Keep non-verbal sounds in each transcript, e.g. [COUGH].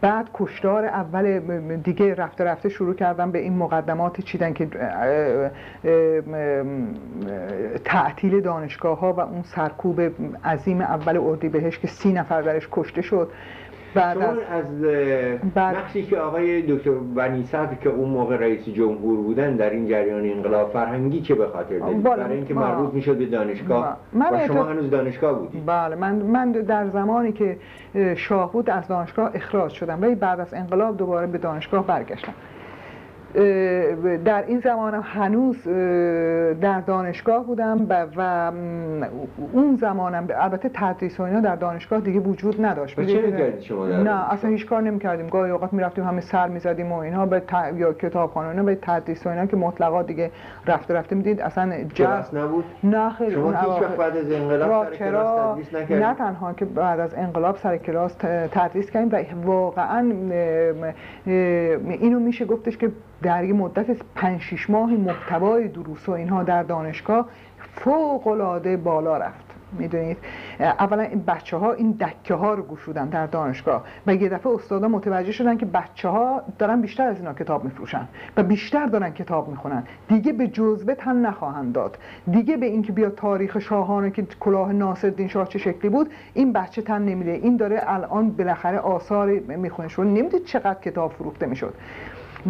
بعد کشتار اول دیگه رفته رفته شروع کردم به این مقدمات چیدن که تعطیل دانشگاه ها و اون سرکوب عظیم اول اردیبهشت که سی نفر درش کشته شد. بعد از, از نقشی که آقای دکتر بنی که اون موقع رئیس جمهور بودن در این جریان انقلاب فرهنگی چه به خاطر دارید؟ برای اینکه مربوط می‌شد به دانشگاه. من و شما هنوز دانشگاه بودید. بله من من در زمانی که شاه بود از دانشگاه اخراج شدم. ولی بعد از انقلاب دوباره به دانشگاه برگشتم. در این زمانم هنوز در دانشگاه بودم و اون زمانم البته تدریس و اینا در دانشگاه دیگه وجود نداشت. چه شما نه اصلا هیچ کار نمی‌کردیم. گاهی اوقات می‌رفتیم همه سر می‌زدیم و اینها به ت... یا کتابخانه به تدریس و اینا که مطلقا دیگه رفته رفته می‌دید. اصلا جس نبود؟ نه خیلی. شما هیچ بعد از انقلاب سر کلاس تدریس نه تنها که بعد از انقلاب سر کلاس تدریس کردیم و واقعا اینو میشه گفتش که در یه مدت 5 6 ماه محتوای دروس و اینها در دانشگاه فوق العاده بالا رفت. می‌دونید اولا این بچه ها این دکه ها رو گشودن در دانشگاه و یه دفعه استادا متوجه شدن که بچه ها دارن بیشتر از اینا کتاب میفروشن و بیشتر دارن کتاب می‌خونن. دیگه به جزوه تن نخواهند داد. دیگه به اینکه بیا تاریخ شاهانه که کلاه ناصرالدین شاه چه شکلی بود این بچه تن نمیده. این داره الان بالاخره آثار می‌خونه. شد نمی‌دید چقدر کتاب فروخته می‌شد.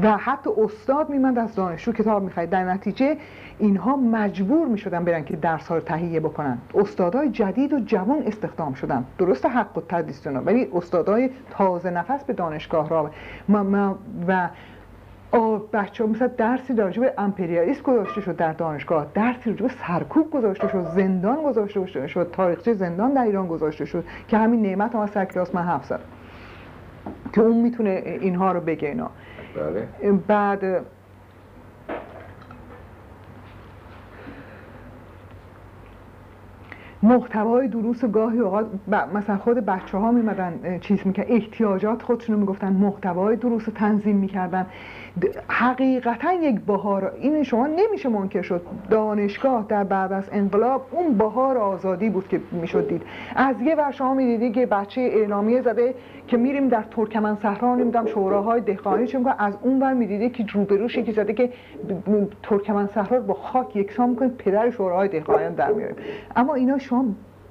و حتی استاد میمند از دانشجو کتاب می‌خواید در نتیجه اینها مجبور می‌شدن برن که درس ها رو تهیه بکنن. استادای جدید و جوان استخدام شدن. درست حق و تدریس ولی استادای تازه نفس به دانشگاه را و بچه ها مثلا درسی راجع به امپریالیسم گذاشته شد در دانشگاه. درسی راجع به سرکوب گذاشته شد زندان گذاشته شد تاریخچه زندان در ایران گذاشته شد که همین نعمت هم از سر من حفظ که اون می‌تونه اینها رو بگه اینا. بله. بعد محتوای دروس گاهی اوقات مثلا خود بچه ها میمدن چیز میکن احتیاجات خودشون رو می‌گفتن محتوای دروس رو تنظیم می‌کردن حقیقتا یک بهار این شما نمیشه منکر شد. دانشگاه در بعد از انقلاب اون بهار آزادی بود که می‌شد دید. از یه ور شما می‌دیدی که بچه اعلامیه زده که میریم در ترکمن صحرا نمی‌دونم شوراهای دهقانی چون از اون ور می‌دیدی که روبروش یکی زده که ترکمن صحرا با خاک یکسان می‌کنه پدر شوراهای دهقانیان در میاریم اما اینا شما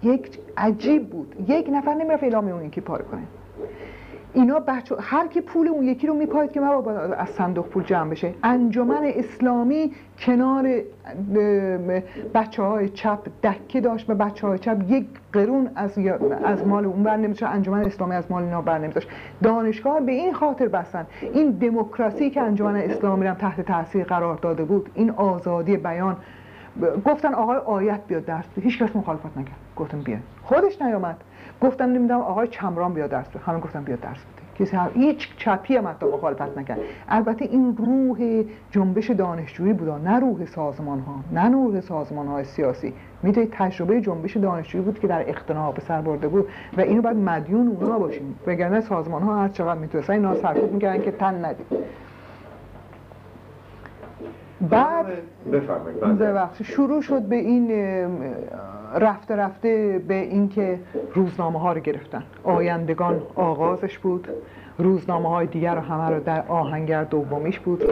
یک عجیب بود. یک نفر نمی‌رفت اعلامیه اون یکی پاره کنه. اینا بچه هر کی پول اون یکی رو میپاید که ما از صندوق پول جمع بشه. انجمن اسلامی کنار بچه های چپ دکه داشت به بچه های چپ. یک قرون از, از مال اون بر نمیشه انجمن اسلامی از مال اینا بر نمیداشت دانشگاه به این خاطر بستن. این دموکراسی که انجمن اسلامی هم تحت تاثیر قرار داده بود این آزادی بیان. گفتن آقای آیت بیاد درس. هیچ کس مخالفت نکرد. گفتم بیا خودش نیامد. گفتم نمی‌دونم آقای چمران بیا درس بده. همه گفتم بیا درس بده. کسی هیچ چپی هم حتی مخالفت نکرد. البته این روح جنبش دانشجویی بود نه روح سازمان ها نه روح سازمان های سیاسی. می‌دونید تجربه جنبش دانشجویی بود که در اختناق به سر برده بود و اینو باید مدیون اونا باشیم. وگرنه سازمان ها هر چقدر می‌تونستن اینا سرکوب می‌کردن که تن ندید. بعد ببخشید. شروع شد به این رفته رفته به اینکه روزنامه ها رو گرفتن. آیندگان آغازش بود. روزنامه های دیگر رو همه رو در آهنگر دومیش بود.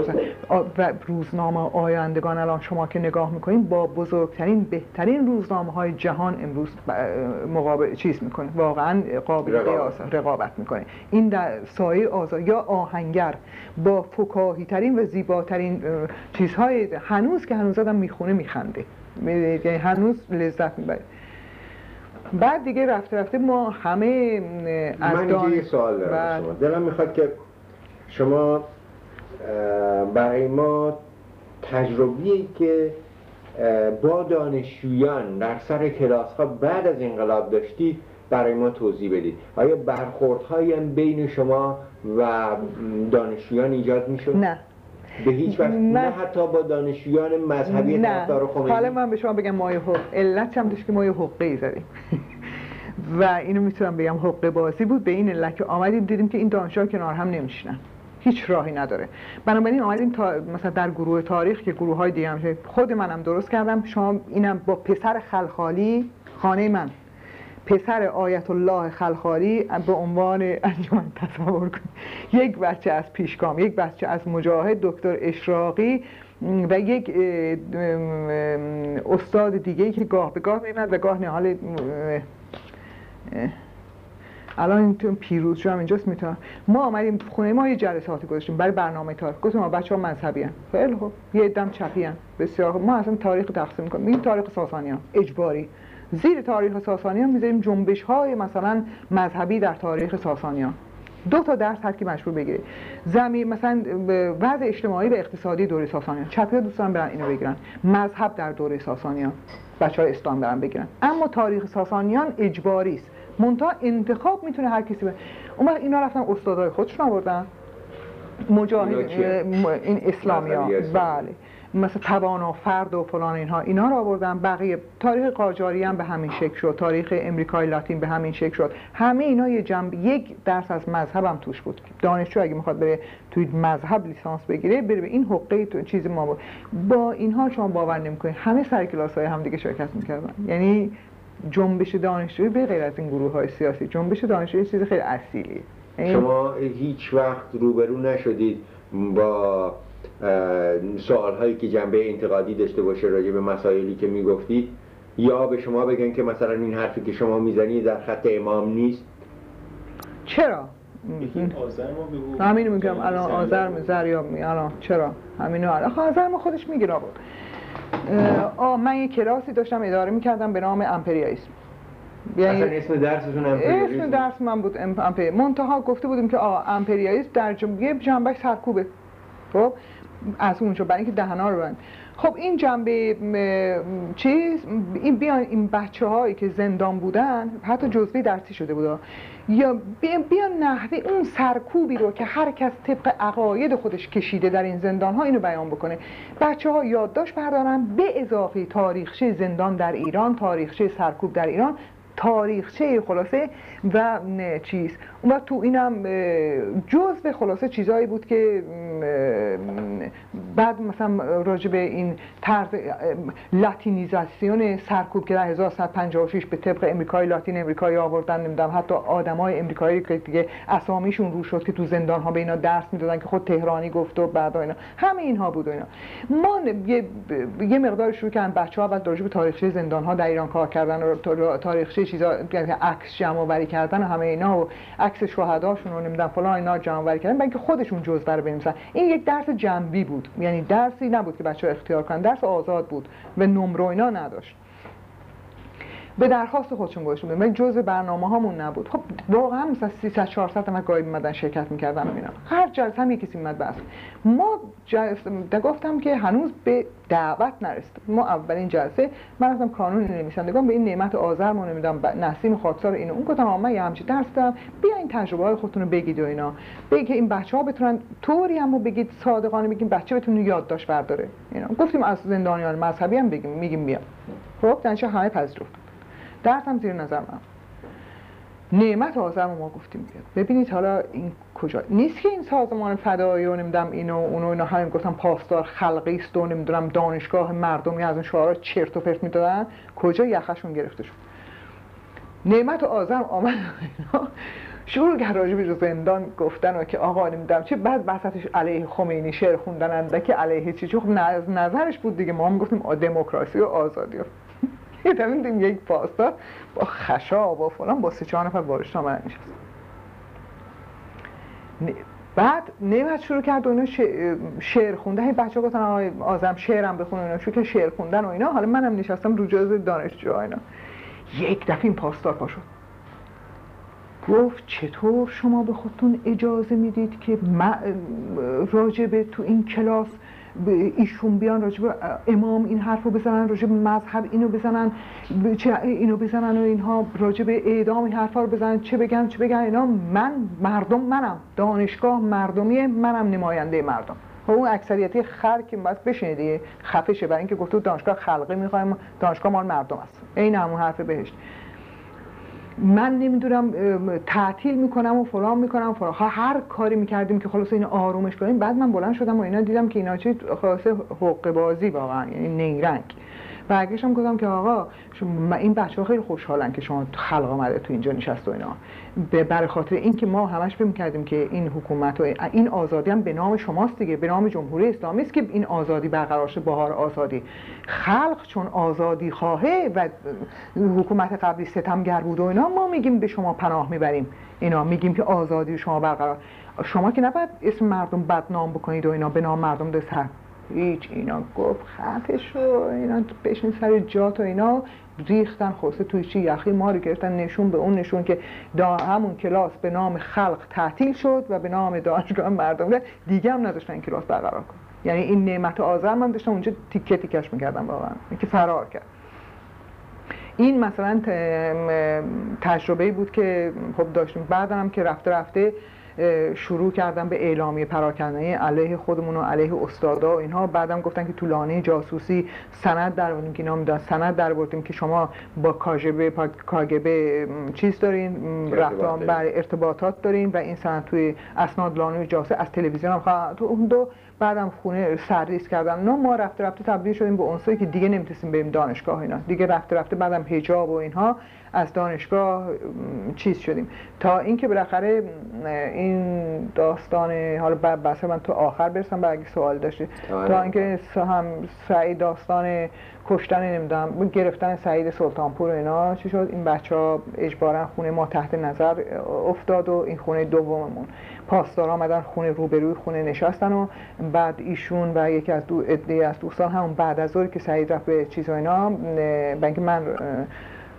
و روزنامه آیندگان الان شما که نگاه می‌کنید با بزرگترین بهترین روزنامه های جهان امروز مقابل چیز می‌کنه. واقعا قابل قیاس رقابت می‌کنه. این در سایه آزاد یا آهنگر با فکاهی ترین و زیباترین چیزهای هنوز که هنوز آدم می‌خونه میخنده. یعنی هنوز لذت می‌بره بعد دیگه رفته رفته ما همه از من یه سوال دارم بله. شما. دلم می‌خواد که شما برای ما تجربی که با دانشجویان در سر کلاس ها بعد از انقلاب داشتید برای ما توضیح بدید. آیا برخوردهایی بین شما و دانشجویان ایجاد می‌شد؟ نه. به هیچ وقت نه حتی با دانشجویان مذهبی طرفدار خمینی. حالا من به شما بگم ما حق علت هم داشت که ما یه حقه زدیم [LAUGHS] و اینو می‌تونم بگم حقه بازی بود. به این علت که آمدیم دیدیم که این دانشجوها کنار هم نمیشنن هیچ راهی نداره. بنابراین آمدیم تا مثلا در گروه تاریخ که گروه های دیگه هم خود منم درست کردم. شما اینم با پسر خلخالی خانه من. پسر آیت الله خلخالی به عنوان انجمن تصور کنید یک بچه از پیشگام یک بچه از مجاهد دکتر اشراقی و یک استاد دیگه که گاه به گاه میمد و گاه نهال الان تو پیروز شو هم اینجاست می‌تونم. ما آمدیم خونه ما یه جلساتی گذاشتیم برای برنامه تاریخ گفتم ما بچه ها مذهبی هن. خیلی خوب. یه دم چپی هن. بسیار خوب. ما اصلا تاریخ تقسیم کنیم این تاریخ ساسانی اجباری. زیر تاریخ ساسانیان می‌ذاریم جنبش های مثلا مذهبی در تاریخ ساسانیان. دو تا درس هر کی مشهور بگیره. زمین مثلا وضع اجتماعی و اقتصادی دوره ساسانیان. چپیا دوستان برن اینو بگیرن. مذهب در دوره ساسانیان. بچه های اسلام برن بگیرن. اما تاریخ ساسانیان اجباری است. منتها انتخاب می‌تونه هر کسی به اون وقت اینا رفتن استادای خودشون آوردن. مجاهد این اسلامی ها بله. مثل توانا فرد و فلان اینها اینا رو آوردن. بقیه تاریخ قاجاری هم به همین شکل شد. تاریخ امریکای لاتین به همین شکل شد. همه اینا یه جنب یک درس از مذهب هم توش بود. دانشجو اگه می‌خواد بره توی مذهب لیسانس بگیره بره به این حقه تو چیز ما بود. با اینها شما باور نمی‌کنید. همه سر کلاس های هم دیگه شرکت می‌کردن. یعنی جنبش دانشجویی به غیر از این گروه های سیاسی. جنبش دانشجویی چیز خیلی اصیلی یعنی شما هیچ وقت روبرو نشدید با سوال هایی که جنبه انتقادی داشته باشه راجع به مسائلی که می‌گفتید یا به شما بگن که مثلا این حرفی که شما می‌زنید در خط امام نیست؟ چرا؟ همینو میگم الان آذر زریاب می الان چرا؟ همینو الان. آذر ما خودش میگه بود آه من یه کلاسی داشتم اداره می‌کردم به نام امپریالیسم. یعنی اسم درستون امپریالیسم؟ اسم درس من بود امپریالیسم منتها گفته بودیم که آ امپریالیسم در جنبه جنبش سرکوبه. خب از اونجا برای اینکه دهنا رو بند خب این جنبه چیز این بیان این بچه هایی که زندان بودن حتی جزوی درسی شده بوده یا بیان نحوه اون سرکوبی رو که هر کس طبق عقاید خودش کشیده در این زندان ها اینو بیان بکنه. بچه ها یادداشت بردارن به اضافه تاریخچه زندان در ایران تاریخچه سرکوب در ایران تاریخچه خلاصه و چیز. اون تو اینم جز به خلاصه چیزایی بود که بعد مثلا راجع به این طرز لاتینیزاسیون سرکوب که در 1156 به طبق امریکای لاتین امریکایی آوردن نمی‌دونم حتی آدمای امریکایی که دیگه اسامیشون رو شد که تو زندان ها به اینا درس می‌دادن که خود تهرانی گفت و بعد اینا. همه اینها بود و اینا. ما یه, مقدار شروع کردن بچه‌ها بعد راجع به تاریخچه زندان ها در ایران کار کردن و تاریخچه چیزا یعنی عکس جمع آوری کردن و همه اینا و عکس شهداشون رو نمی‌دونم فلان اینا جمع آوری کردن برای خودشون جزوه رو بنویسن. این یک درس جنبی بود. یعنی درسی نبود که بچه‌ها اختیار کنن. درس آزاد بود و نمره اینا نداشت. به درخواست خودشون گوش بودن ولی جزء برنامه هامون نبود. خب واقعا مثلا 300 400 تا گاهی میمدن شرکت می‌کردن اینا هر جلسه هم یکی میمد بس ما جلسه گفتم که هنوز به دعوت نرسید ما اولین جلسه من رفتم کانون نویسندگان به این نعمت آذر ما نمی‌دونم نسیم خاکسار اینو. اون گفتم من یه همچین درس دارم. بیا این تجربه های خودتون رو بگید و اینا. بگید که این بچه ها بتونن طوری هم بگید صادقانه بگید بچه بتونه یادداشت برداره. اینا. گفتیم از زندانیان مذهبی هم بگیم میگیم بیا. خب همه پذیرفت. درس هم زیر نظر من نعمت آزم ما گفتیم بیاد. ببینید حالا این کجا. نیست که این سازمان فدایی و نمی‌دونم اینو اونو اینا همین گفتم پاسدار خلقی است و نمی‌دونم دانشگاه مردمی از اون شعارا چرت و پرت می‌دادن. کجا یخشون گرفته شد؟ نعمت آزم آمد. شروع کرد راجع به زندان گفتن و که آقا نمی‌دونم چه بعد وسطش علیه خمینی شعر خوندن که علیه چی خب نظرش بود دیگه. ما هم گفتیم دموکراسی و آزادی. [LAUGHS] دیدم یک پاسدار با خشاب و فلان با سه چهار نفر بارش من نشست. بعد نعمت شروع کرد و اینا شعر خونده هی بچه گفتن آزم شعرم بخون اینا. شروع که شعر خوندن و اینا. حالا منم نشستم رو جز دانشجو اینا. یک دفعه این پاسدار پا گفت چطور شما به خودتون اجازه می‌دید که راجع به تو این کلاس ایشون بیان راجب امام این حرف رو بزنن راجب مذهب اینو بزنن چه اینو بزنن و اینها راجب اعدام این حرفا رو بزنن چه بگن چه بگن اینا من مردم منم دانشگاه مردمی منم نماینده مردم. خب اون اکثریتی خر که بس بشینه دیگه خفشه برای اینکه گفته دانشگاه خلقی می‌خوایم دانشگاه مال مردم است. این همون حرف بهشت. من نمی‌دونم تعطیل می‌کنم و فلان می‌کنم فلان. هر کاری می‌کردیم که خلاص این آرومش کنیم. بعد من بلند شدم و اینا دیدم که اینا چه خلاصه حقوق بازی واقعا یعنی نیرنگ. برگشتم گفتم که آقا این بچه ها خیلی خوشحالن که شما خلق آمده تو اینجا نشست و اینا. برای خاطر اینکه ما همش فکر کردیم که این حکومت و این آزادی هم به نام شماست دیگه به نام جمهوری اسلامی است که این آزادی برقرار شده بهار آزادی. خلق چون آزادی خواهه و حکومت قبلی ستمگر بود و اینا ما میگیم به شما پناه می‌بریم. اینا میگیم که آزادی شما برقرار شما که نباید اسم مردم بدنام بکنید و اینا به نام مردم دست هیچ اینا گفت خطش رو اینا بشین سر جات و اینا ریختن خوسته توی چی یخی ما رو گرفتن نشون به اون نشون که دا همون کلاس به نام خلق تعطیل شد و به نام دانشگاه مردم دیگه هم نداشتن کلاس برقرار کن یعنی این نعمت آزر من داشتم اونجا تیکه تیکش می‌کردم واقعا. که فرار کرد. این مثلا تجربه بود که خب داشتیم. بعدم هم که رفته رفته شروع کردم به اعلامیه پراکنده علیه خودمون و علیه استادا و اینها. بعدم گفتن که طولانی جاسوسی سند در بودیم که اینا سند در بردیم که شما با کاجبه کاگبه چیز دارین رفتار بر ارتباطات دارین و این سند توی اسناد لانوی جاسوسی از تلویزیون هم تو اون دو بعدم خونه سرریز کردم نه ما رفته رفته تبدیل شدیم به عنصری که دیگه نمی‌تونستیم بریم دانشگاه اینا. دیگه رفته رفته بعدم حجاب و اینها. از دانشگاه چیز شدیم. تا اینکه بالاخره این داستان حالا بس من تو آخر برسم به اگه سوال داشتی. آره. تا اینکه هم سعید داستان کشتن نمی‌دونم گرفتن سعید سلطانپور و اینا چی شد؟ این بچه ها اجبارا خونه ما تحت نظر افتاد و این خونه دوممون. پاسدار آمدن خونه روبروی خونه نشستن و بعد ایشون و یکی از دو از دوستان همون بعد از که سعید رفت به چیز و اینا من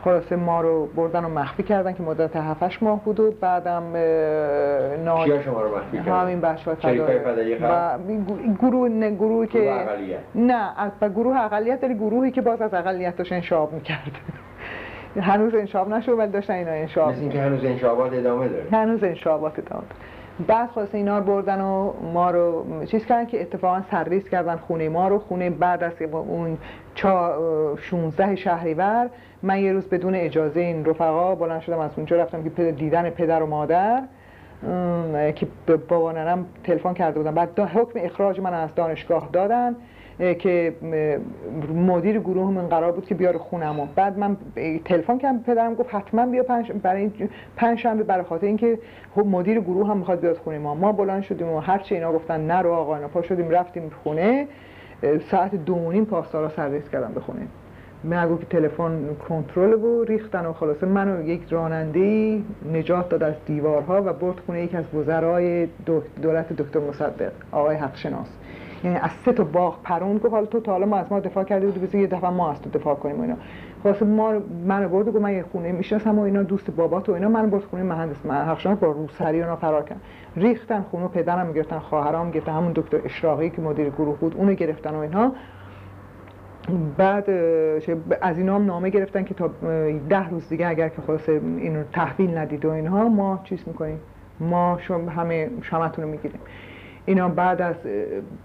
خلاصه ما رو بردن و مخفی کردن که مدت 7 ماه بود و بعدم ناد کیا شما رو مخفی کردن؟ همین بچه های و گروه نه گروهی که نه از گروه اقلیت داری گروهی که باز از اقلیت داشت انشاب می‌کرد. [LAUGHS] هنوز انشاب نشد ولی داشتن اینا انشاب مثل اینکه هنوز انشابات ادامه داره. هنوز انشابات ادامه داره. بعد خلاصه اینا رو بردن و ما رو چیز کردن که اتفاقا سرویس کردن خونه ما رو. خونه بعد از اون 16 شهریور من یه روز بدون اجازه این رفقا بلند شدم از اونجا رفتم که دیدن پدر و مادر که بابا تلفن کرده بودم بعد حکم اخراج من از دانشگاه دادن. که مدیر گروه من قرار بود که بیاره خونمو بعد من تلفن کردم پدرم گفت حتما بیا پنج برای پنج شنبه برای خاطر اینکه خب مدیر گروه هم می‌خواد بیاد خونه ما. ما بلند شدیم و هر چی اینا گفتن نرو آقا اینا پا شدیم رفتیم خونه. ساعت دو نیم پاسدارا سرویس کردم به خونه. که تلفن کنترل و ریختن و خلاصه منو یک راننده نجات داد از دیوارها و برد خونه یک از وزرای دولت دکتر مصدق آقای حق شناس. یعنی از سه تا باغ پرون گفت حالا تو تا حالا ما از ما دفاع کرده بودی بزن یه دفعه ما از تو دفاع کنیم اینا. خلاصه ما من برد گفت من یه خونه می‌شناسم و اینا دوست بابات و اینا. من برد خونه مهندس من حق با روسری اونا فرار کردن ریختن خونه پدرم گرفتن خواهرام گرفتن همون دکتر اشراقی که مدیر گروه بود اونو گرفتن و اینها بعد از اینا هم نامه گرفتن که تا ده روز دیگه اگر که خلاصه اینو تحویل ندید و اینها ما چیز می‌کنیم؟ ما شما همه شمتون رو می‌گیریم. اینا بعد از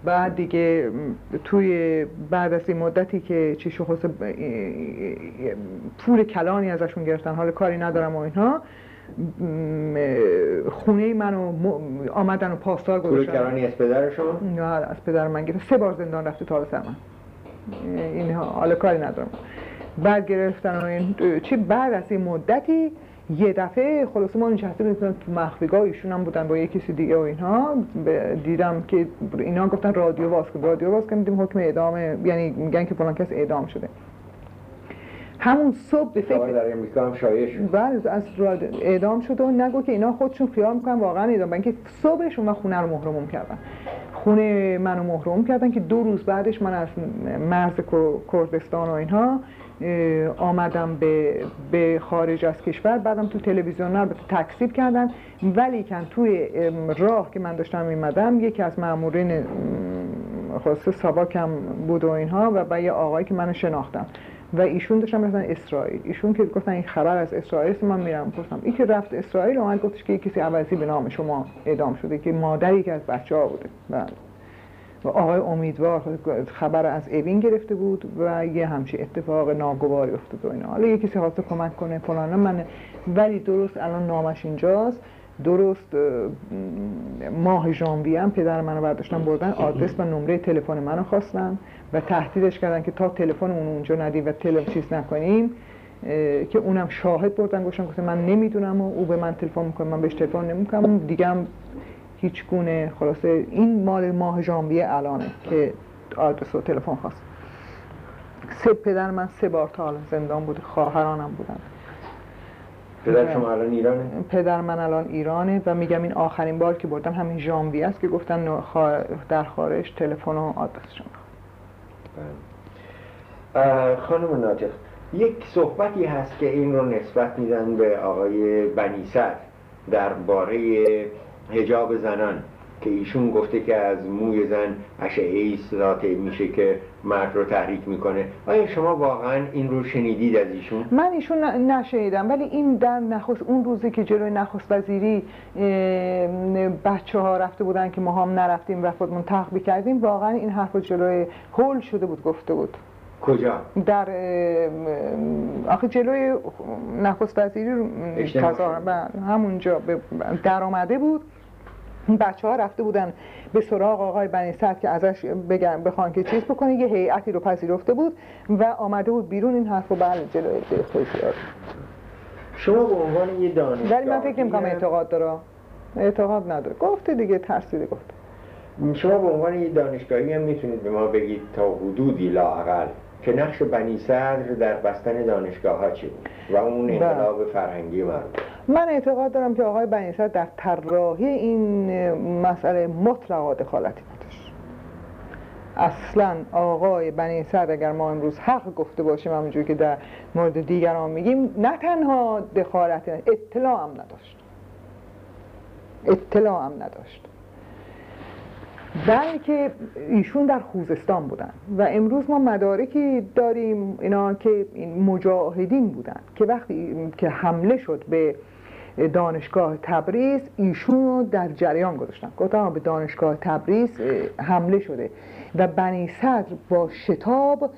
بعد دیگه توی بعد از این مدتی که چی شو پول کلانی ازشون گرفتن حال کاری ندارم و اینها خونه منو آمدن و پاسدار گذاشتن. پول کلانی از پدر شما؟ نه از پدر من گرفت. سه بار زندان رفته تا سر من. این حالا کاری ندارم. بعد گرفتن و این چی بعد از این مدتی یه دفعه خلاصه ما نشسته بودیم تو مخفیگاه ایشون هم بودن با یه کسی دیگه و اینها دیدم که اینا گفتن رادیو باز کن رادیو باز کن دیدیم حکم اعدام یعنی میگن که فلان کس اعدام شده. همون صبح به فکر در امریکا هم شایع شد. بله از اعدام شده و نگو که اینا خودشون خیال می‌کنن واقعا اعدام. اینکه صبحشون و خونه رو محرموم کردن. خونه منو محروم کردن که دو روز بعدش من از مرز کردستان و اینها آمدم به, به خارج از کشور بعدم تو تلویزیون البته تکسیب کردن. ولی کن توی راه که من داشتم میمدم یکی از مامورین خاصه ساواکم بود و اینها و با یه آقایی که منو شناختم و ایشون داشتم رفتن اسرائیل. ایشون که گفتن این خبر از اسرائیل است من میرم. گفتم این که رفت اسرائیل اومد گفتش که کسی عوضی به نام شما اعدام شده که مادری که از بچه ها بوده. بله. آقای امیدوار خبر از اوین گرفته بود و یه همچی اتفاق ناگواری افتاد و اینا. حالا یه کسی خواسته کمک کنه فلان من ولی درست الان نامش اینجاست. درست ماه ژانویه هم پدر منو برداشتن بردن آدرس و نمره تلفن منو خواستن و تهدیدش کردن که تا تلفن اون اونجا ندیم و تلفن چیز نکنیم که اونم شاهد بردن گفتن من نمی‌دونم و او به من تلفن می‌کنه من بهش تلفن نمی‌کنم. دیگه هم هیچ گونه خلاصه این مال ماه ژانویه الانه که آدرس و تلفن خواست سه پدر من سه بار تا زندان بود خواهرانم بودن پدر شما الان ایرانه؟ پدر من الان ایرانه و میگم این آخرین بار که بردم همین ژانویه است که گفتن در خارج تلفن و آدرس شما بله. خانم ناطق یک صحبتی هست که این رو نسبت میدن به آقای بنیسر درباره هجاب زنان که ایشون گفته که از موی زن اشعه ساطع میشه که مرد رو تحریک می‌کنه آیا شما واقعا این رو شنیدید از ایشون؟ من ایشون نشنیدم ولی این در نخست اون روزی که جلوی نخست وزیری بچه ها رفته بودن که ما هم نرفتیم و خودمون تخبی کردیم واقعا این حرف جلوی هول شده بود گفته بود کجا؟ در آخه جلوی نخست وزیری همونجا در آمده بود بچه ها رفته بودن به سراغ آقای بنی که ازش بگن بخوان که چیز بکنه یه هیئتی رو پذیرفته بود و آمده بود بیرون این حرف رو بله جلوی شما به عنوان یه دانشگاه ولی من فکر نمی‌کنم اعتقاد داره. اعتقاد نداره. گفته دیگه ترسیده گفته. شما به عنوان یه دانشگاهی هم می‌تونید به ما بگید تا حدودی لاقل که نقش بنی صدر در بستن دانشگاه ها چی بود و اون بله. انقلاب فرهنگی مربوط من اعتقاد دارم که آقای بنی صدر در طراحی این مسئله مطلقا دخالتی نداشت اصلا آقای بنی صدر اگر ما امروز حق گفته باشیم همونجور که در مورد دیگران میگیم نه تنها دخالت اطلاع هم نداشت. اطلاع هم نداشت. بلکه ایشون در خوزستان بودن و امروز ما مدارکی داریم اینا که این مجاهدین بودن که وقتی که حمله شد به دانشگاه تبریز ایشون رو در جریان گذاشتن. گفتم به دانشگاه تبریز حمله شده. و بنی صدر با شتاب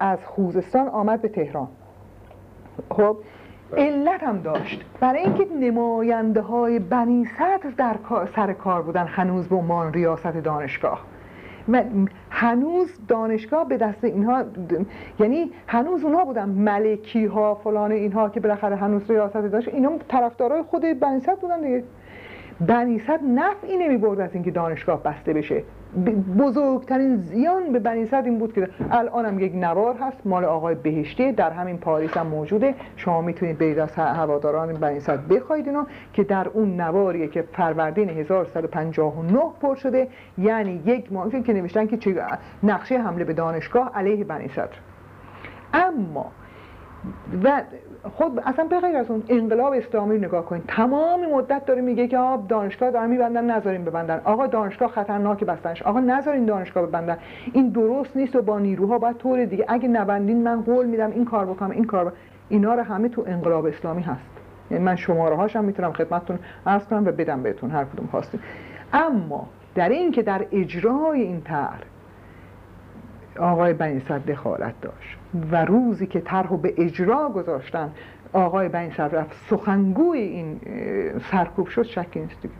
از خوزستان آمد به تهران. خب علت هم داشت. برای اینکه نماینده های بنی صدر در سر کار بودن هنوز به عنوان ریاست دانشگاه. و هنوز دانشگاه به دست اینها یعنی هنوز اونها بودن ملکی ها فلان اینها که بالاخره هنوز ریاست داشت. اینا طرفدارای خود بنی صدر بودن دیگه. بنی صدر نفعی نمی برد از اینکه دانشگاه بسته بشه. بزرگترین زیان به بنی این بود که الانم یک نوار هست مال آقای بهشتی در همین پاریس هم موجوده. شما می‌تونید برید از هواداران بنی صد بخواید اینو که در اون نواریه که فروردین 1159 پر شده یعنی یک ماه که نوشتن که نقشه حمله به دانشگاه علیه بنی صدر اما و خب اصلا به غیر از اون انقلاب اسلامی نگاه کنید تمام مدت داره میگه که آب دانشگاه دارن میبندن نذارین ببندن. آقا دانشگاه خطرناک بستنش. آقا نذارین دانشگاه ببندن. این درست نیست و با نیروها باید طور دیگه. اگه نبندین من قول میدم این کار بکنم این کار. اینا رو همه تو انقلاب اسلامی هست. یعنی من شماره هاشم می‌تونم خدمتتون عرض کنم و بدم بهتون هر کدوم خواستین. اما در این که در اجرای این طرح آقای بنی دخالت داشت. و روزی که طرح به اجرا گذاشتن آقای بنی رفت. سخنگوی این سرکوب شد شکی نیست دیگه.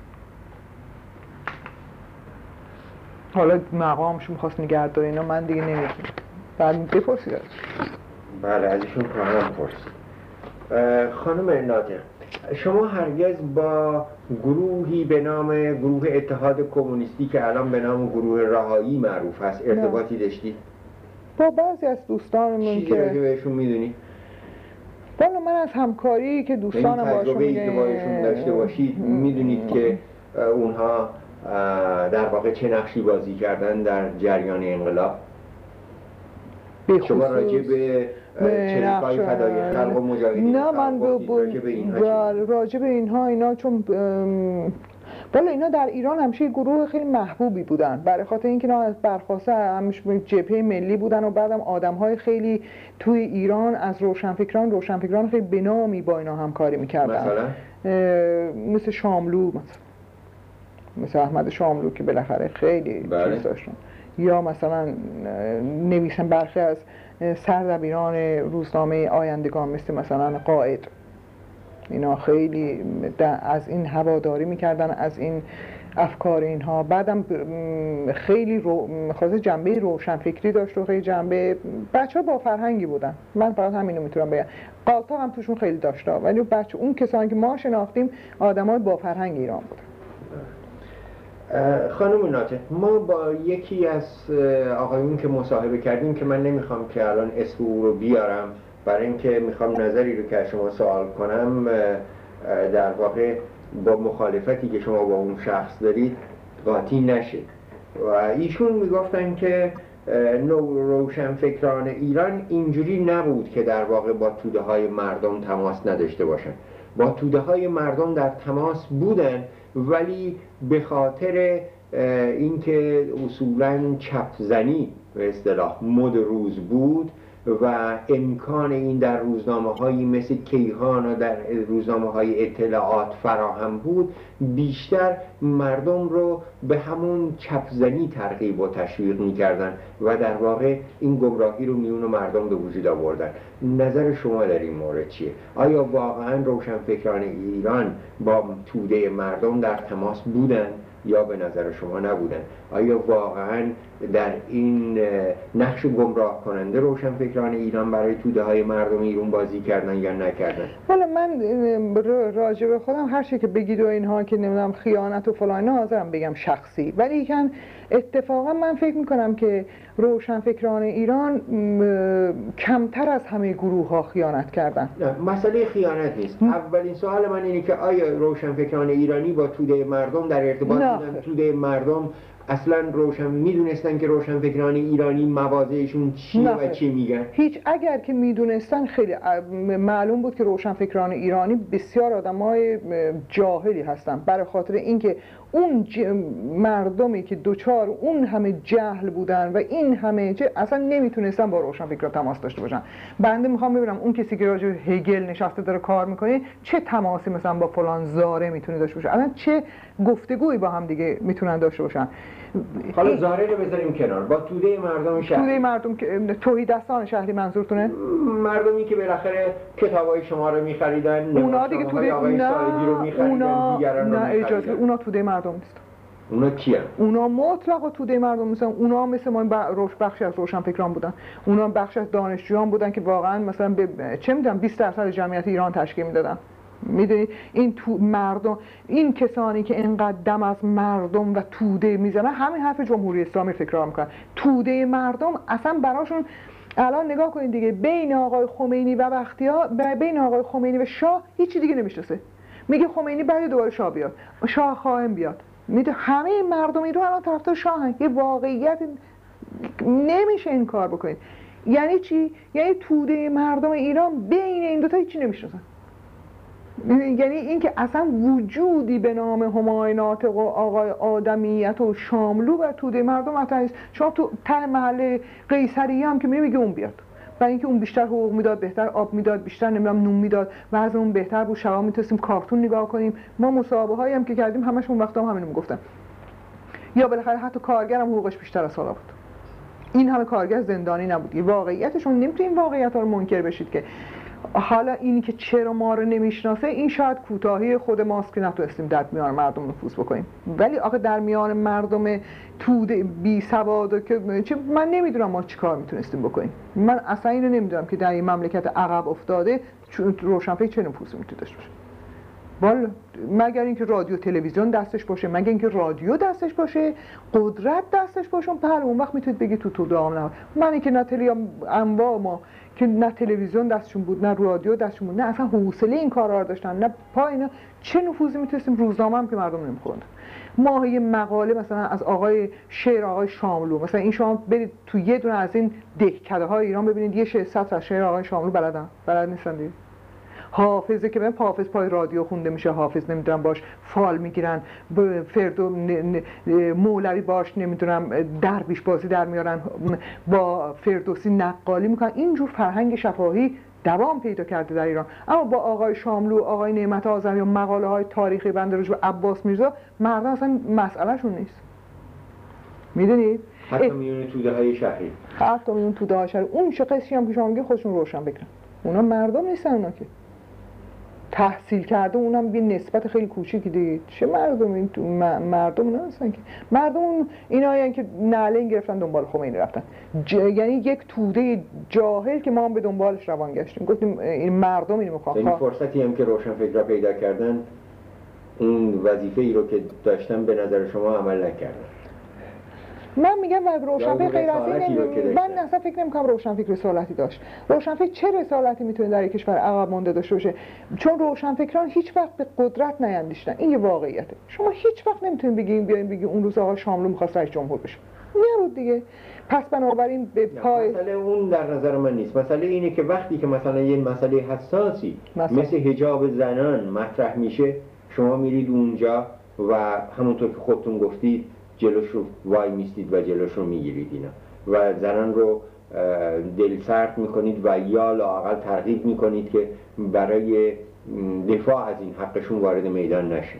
حالا مقامش می‌خواست نگهدار اینا من دیگه نمی‌دونم بعد بپرسید بله از ایشون خواهم پرسید. خانم ناطق شما هرگز با گروهی به نام گروه اتحاد کمونیستی که الان به نام گروه رهایی معروف هست ارتباطی داشتید؟ با بعضی از دوستانمون که چیزی بهشون می‌دونی؟ والا من از همکاری که دوستانم باشون که باشون داشته باشید می‌دونید که اونها در واقع چه نقشی بازی کردن در جریان انقلاب؟ شما راجع به چریکای فدای خلق و مجاهدین نه من راجع به اینها اینا چون ولی اینا در ایران همیشه گروه خیلی محبوبی بودن. برای خاطر اینکه اینا از برخواسته همیشه جبهه ملی بودن و بعدم آدم های خیلی توی ایران از روشنفکران روشنفکران خیلی بنامی با اینا همکاری می‌کردن. مثلا؟ مثل شاملو مثلا. مثل احمد شاملو که بالاخره خیلی بله. چیز داشتن. یا مثلا نویسن برخی از سردبیران روزنامه آیندگان مثل مثلا قائد. اینا خیلی از این هواداری می‌کردن از این افکار اینها. بعدم خیلی رو خاصه جنبه روشن فکری داشت و خیلی جنبه بچه ها با فرهنگی بودن. من فقط همینو می‌تونم بگم. قالتا هم توشون خیلی داشته ولی بچه اون کسانی که ما شناختیم آدمای با فرهنگ ایران بودن. خانم ناته ما با یکی از آقایون که مصاحبه کردیم که من نمی‌خوام که الان اسم او رو بیارم. برای اینکه می‌خوام نظری رو که شما سوال کنم در واقع با مخالفتی که شما با اون شخص دارید قاطی نشه. و ایشون می‌گفتن که نو فکران ایران اینجوری نبود که در واقع با توده های مردم تماس نداشته باشن. با توده های مردم در تماس بودن ولی به خاطر اینکه اصولا چپزنی به اصطلاح مد روز بود و امکان این در روزنامه هایی مثل کیهان و در روزنامه های اطلاعات فراهم بود بیشتر مردم رو به همون چپزنی ترغیب و تشویق می‌کردن و در واقع این گمراهی رو میون مردم به وجود آوردن نظر شما در این مورد چیه؟ آیا واقعا روشنفکران ایران با توده مردم در تماس بودن یا به نظر شما نبودن آیا واقعا در این نقش گمراه کننده روشنفکران ایران برای توده های مردم ایران بازی کردن یا نکردن؟ حالا من راجع به خودم هر چی که بگید و اینها که نمی‌دونم خیانت و فلان حاضرم بگم شخصی. ولی کن اتفاقا من فکر می‌کنم که روشنفکران ایران کمتر از همه گروه ها خیانت کردن. مسئله خیانت نیست. اولین سوال من اینه که آیا روشنفکران ایرانی با توده مردم در ارتباط بودن؟ توده مردم اصلا روشن می‌دونستن که روشن فکران ایرانی موازهشون چیه و چی میگن. هیچ اگر که می‌دونستن خیلی معلوم بود که روشن فکران ایرانی بسیار آدم های جاهلی هستن. برای خاطر اینکه اون مردمی که دوچار اون همه جهل بودن و این همه چه اصلا نمی‌تونستن با روشن فکر تماس داشته باشن. بنده می‌خوام ببینم اون کسی که راجع هگل نشسته داره کار می‌کنه چه تماسی مثلا با فلان زاره می‌تونه داشته باشه؟ اصلا چه گفتگویی با هم دیگه می‌تونن داشته باشن؟ حالا زاره رو بذاریم کنار. با توده مردم شهر توده مردم توهی دستان شهری منظورتونه؟ مردمی که بالاخره کتابای شما رو میخریدن اونا دیگه توده نه اونا نه اجازه اونا توده مردم نیست اونا کیه؟ اونا مطلق توده مردم مثلا اونا مثل ما روش بخش از روشن فکران بودن. اونا بخش از دانشجویان بودن که واقعا مثلا به چه می‌دونم 20 درصد جمعیت ایران تشکیل می‌دادن. می‌دونی؟ این تو مردم این کسانی که اینقدر دم از مردم و توده می‌زنن همین حرف جمهوری اسلامی فکر می‌کنن. توده مردم اصلا براشون الان نگاه کنید دیگه بین آقای خمینی و بختیار بین آقای خمینی و شاه هیچی دیگه نمی‌شناسه. میگه خمینی بعد دوباره شاه بیاد. شاه خواهم بیاد. میده همه مردم رو الان طرفدار شاهن یه واقعیت نمیشه این کار بکنید. یعنی چی؟ یعنی توده مردم ایران بین این دوتا هیچی نمی‌شناسن. یعنی اینکه اصلا وجودی به نام هماینات و آقای آدمیت و شاملو و توده مردم اصلا نیست. شما تو ته محله قیصری هم که میگه اون بیاد. برای اینکه اون بیشتر حقوق می‌داد بهتر آب می‌داد بیشتر نمی‌دونم نون می‌داد و از اون بهتر بود شبا می‌تونستیم کارتون نگاه کنیم. ما مصاحبه هایی هم که کردیم همش اون وقتا هم همینو می‌گفتن. یا بالاخره حتی کارگرم حقوقش بیشتر از حالا بود. این همه کارگر زندانی نبود. واقعیتشون نمی‌تونیم واقعیت ها رو منکر بشید که حالا اینی که چرا ما رو نمی‌شناسه این شاید کوتاهی خود ماست که نتونستیم در میان مردم نفوذ بکنیم. ولی آخه در میان مردم تود بی سواد که من نمی‌دونم ما چی کار می‌تونستیم بکنیم. من اصلا اینو نمی‌دونم که در این مملکت عقب افتاده روشنفکر چه نفوذی می‌تونه داشته باشه. والا مگر اینکه رادیو تلویزیون دستش باشه مگر اینکه رادیو دستش باشه قدرت دستش باشه. بله اون وقت می‌تونید بگید تو تو دام من اینکه نه انواع ما که نه تلویزیون دستشون بود نه رادیو دستشون بود نه اصلا حوصله این کارا رو داشتن نه پا اینا چه نفوذی می‌تونستیم روزنامه هم که مردم نمیخوندن ما یه مقاله مثلا از آقای شعر آقای شاملو. مثلا این شما برید تو یه دونه از این دهکده های ایران ببینید یه شعر سطر از شعر آقای شاملو بلدن. بلد نیستن دیگه. حافظه که من حافظ پای رادیو خونده میشه حافظ نمی‌دونم باش فال می‌گیرن فردو مولوی باش نمی‌دونم دربیش بازی در میارن با فردوسی نقالی می‌کنن. اینجور فرهنگ شفاهی دوام پیدا کرده در ایران. اما با آقای شاملو آقای نعمت آزمی و مقاله های تاریخی بنده رجب عباس میرزا مردم اصلا مسئلهشون نیست. می‌دونید حتی میون توده های شهری. حتی میون توده های شهری. اون چه قصی هم که شما میگه خودشون روشن بکنن اونا مردم نیستن اونا که. تحصیل کرده اونم یه نسبت خیلی کوچیکی دیگه. چه مردم این تو مردم نه هستن که. مردم اینا که نعلین گرفتن دنبال خمینی رفتن. یعنی یک توده جاهل که ما هم به دنبالش روان گشتیم. گفتیم این مردم اینو می‌خوان این فرصتی هم که روشن فکر پیدا کردن این وظیفه ای رو که داشتن به نظر شما عمل نکردن. من میگم و روشنفکر غیر از من اصلا فکر نمی‌کنم روشنفکر رسالتی داشت. روشنفکر چه رسالتی می‌تونه در یک کشور عقب مونده داشته باشه؟ چون روشنفکران هیچ وقت به قدرت نیندیشتن. این یه واقعیته. شما هیچ وقت نمی‌تونید بگین بیاین بگی اون روز آقا شاملو می‌خواست رئیس جمهور بشه. نبود دیگه. پس بنابراین به پای مسئله اون در نظر من نیست. مسئله اینه که وقتی که مثلا یه مسئله حساسی مثلا. مثل حجاب زنان مطرح میشه شما میرید اونجا و همونطور که خودتون گفتید جلوش رو وای میستید و جلوش رو می‌گیرید اینا. و زنان رو دل سرد می‌کنید و یا لاقل ترغیب می‌کنید که برای دفاع از این حقشون وارد میدان نشه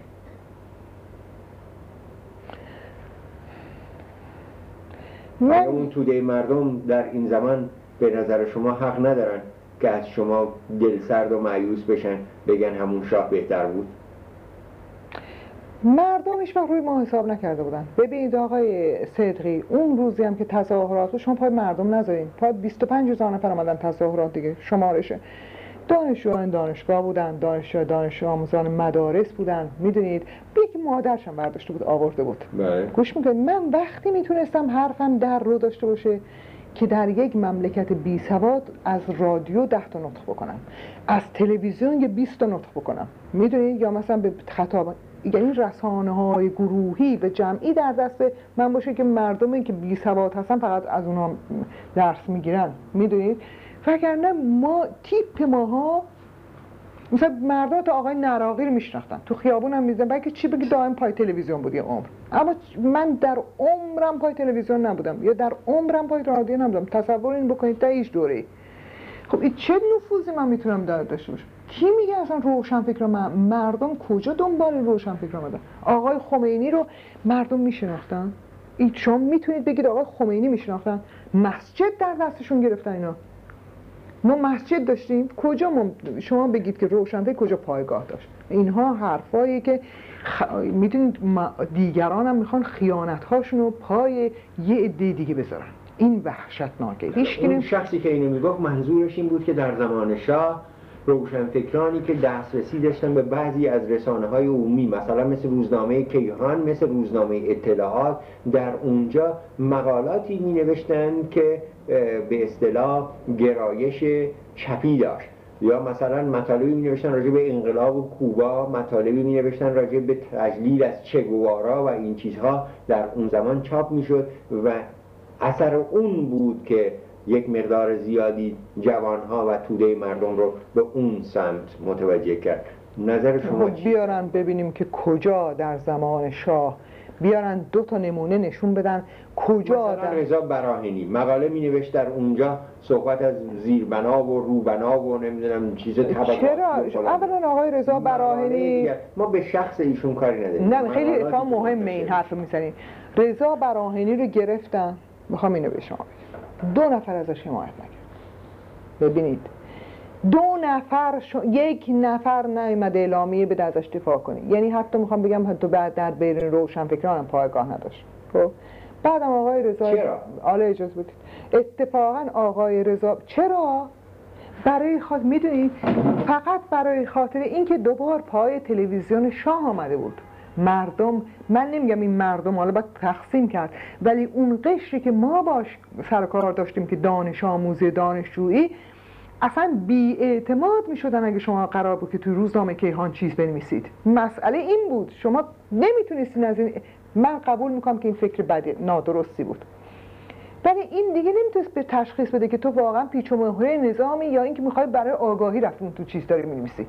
من... اون توده مردم در این زمان به نظر شما حق ندارن که از شما دل سرد و معیوس بشن بگن همون شاه بهتر بود؟ مردم هیچ روی ما حساب نکرده بودن. ببینید آقای صدقی اون روزی هم که تظاهرات شما پای مردم نذارین. پای 25 هزار نفر آمدن تظاهرات دیگه شمارشه دانشجویان دانشگاه بودن دانشجو دانش آموزان مدارس بودن. می‌دونید یک مادرشم برداشته بود آورده بود. بله. گوش می‌کنید من وقتی می‌تونستم حرفم در رو داشته باشه که در یک مملکت بی سواد از رادیو ده تا نطق بکنم از تلویزیون یه 20 تا نطق بکنم. می‌دونید؟ یا مثلا به خطاب یعنی رسانه های گروهی و جمعی در دست من باشه که مردمی که بی سواد هستن فقط از اونها درس می‌گیرن. می‌دونید وگرنه ما تیپ ماها مثلا مردم تا آقای نراقی رو میشناختن. تو خیابون هم میزن بلکه چی بگی؟ دائم پای تلویزیون بودی عمر. اما من در عمرم پای تلویزیون نبودم. یا در عمرم پای رادیو نبودم. تصور این بکنید تا هیچ دوره خب این چه نفوذی من می‌تونم داشته باشم؟ کی میگه اصلا روشن فکر مردم کجا دنبال روشن فکر آمدن آقای خمینی رو مردم میشناختن؟ این شما می‌تونید بگید آقای خمینی میشناختن؟ مسجد در دستشون گرفتن اینا. ما مسجد داشتیم. کجا ما شما بگید که روشنفکر کجا پایگاه داشت؟ اینها حرفایی که خ... می‌دونید دیگران هم می‌خوان خیانت هاشون رو پای یه عده دیگه بذارن. این وحشتناکه. هیچ اون شخصی که اینو می‌گفت منظورش این بود که در زمان شاه روشنفکرانی که دسترسی داشتن به بعضی از رسانه های عمومی مثلا مثل روزنامه کیهان مثل روزنامه اطلاعات در اونجا مقالاتی می نوشتن که به اصطلاح گرایش چپی داشت. یا مثلا مطالبی می نوشتن راجع به انقلاب کوبا مطالبی می نوشتن راجع به تجلیل از چگوارا و این چیزها در اون زمان چاپ می شد و اثر اون بود که یک مقدار زیادی جوانها و توده مردم رو به اون سمت متوجه کرد. نظر شما خب بیارن ببینیم که کجا در زمان شاه. بیارن دو تا نمونه نشون بدن کجا مثلا رضا براهنی مقاله می نوشت در اونجا صحبت از زیربنا و روبنا و نمی‌دونم چیز طبقات چرا؟ اولا آقای رضا براهنی ما به شخص ایشون کاری نداریم. نه خیلی اتفاق مهمه این حرف می‌زنید رضا براهنی رو گرفتن. می‌خوام اینو به شما دو نفر ازش حمایت نکرد. ببینید دو نفر یک نفر نیومده اعلامیه به ازش دفاع کنی یعنی حتی می‌خوام بگم حتی بعد در بین روشن فکرانم پایگاه نداشت. خب؟ بعدم آقای رضا چرا؟ آله اجازه بودید اتفاقا آقای رضا چرا؟ برای خاطر می‌دونید فقط برای خاطر اینکه دوبار پای تلویزیون شاه آمده بود. مردم من نمیگم این مردم حالا باید تقسیم کرد ولی اون قشری که ما باش سرکار داشتیم که دانش آموزی دانشجویی اصلا بی اعتماد می شدن اگه شما قرار بود که توی روزنامه کیهان چیز بنویسید. مسئله این بود. شما نمی‌تونستین از این من قبول می‌کنم که این فکر بدی نادرستی بود. ولی این دیگه نمی‌تونست به تشخیص بده که تو واقعا پیچ و نظامی یا اینکه می‌خوای برای آگاهی رفتون تو چیز داری می‌نویسی.